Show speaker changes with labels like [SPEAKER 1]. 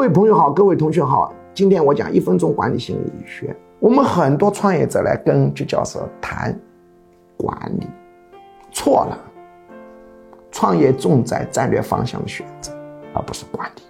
[SPEAKER 1] 各位朋友好，各位同学好，今天我讲一分钟管理心理学，我们很多创业者来跟鞠教授谈管理，错了，创业重在战略方向的选择，而不是管理。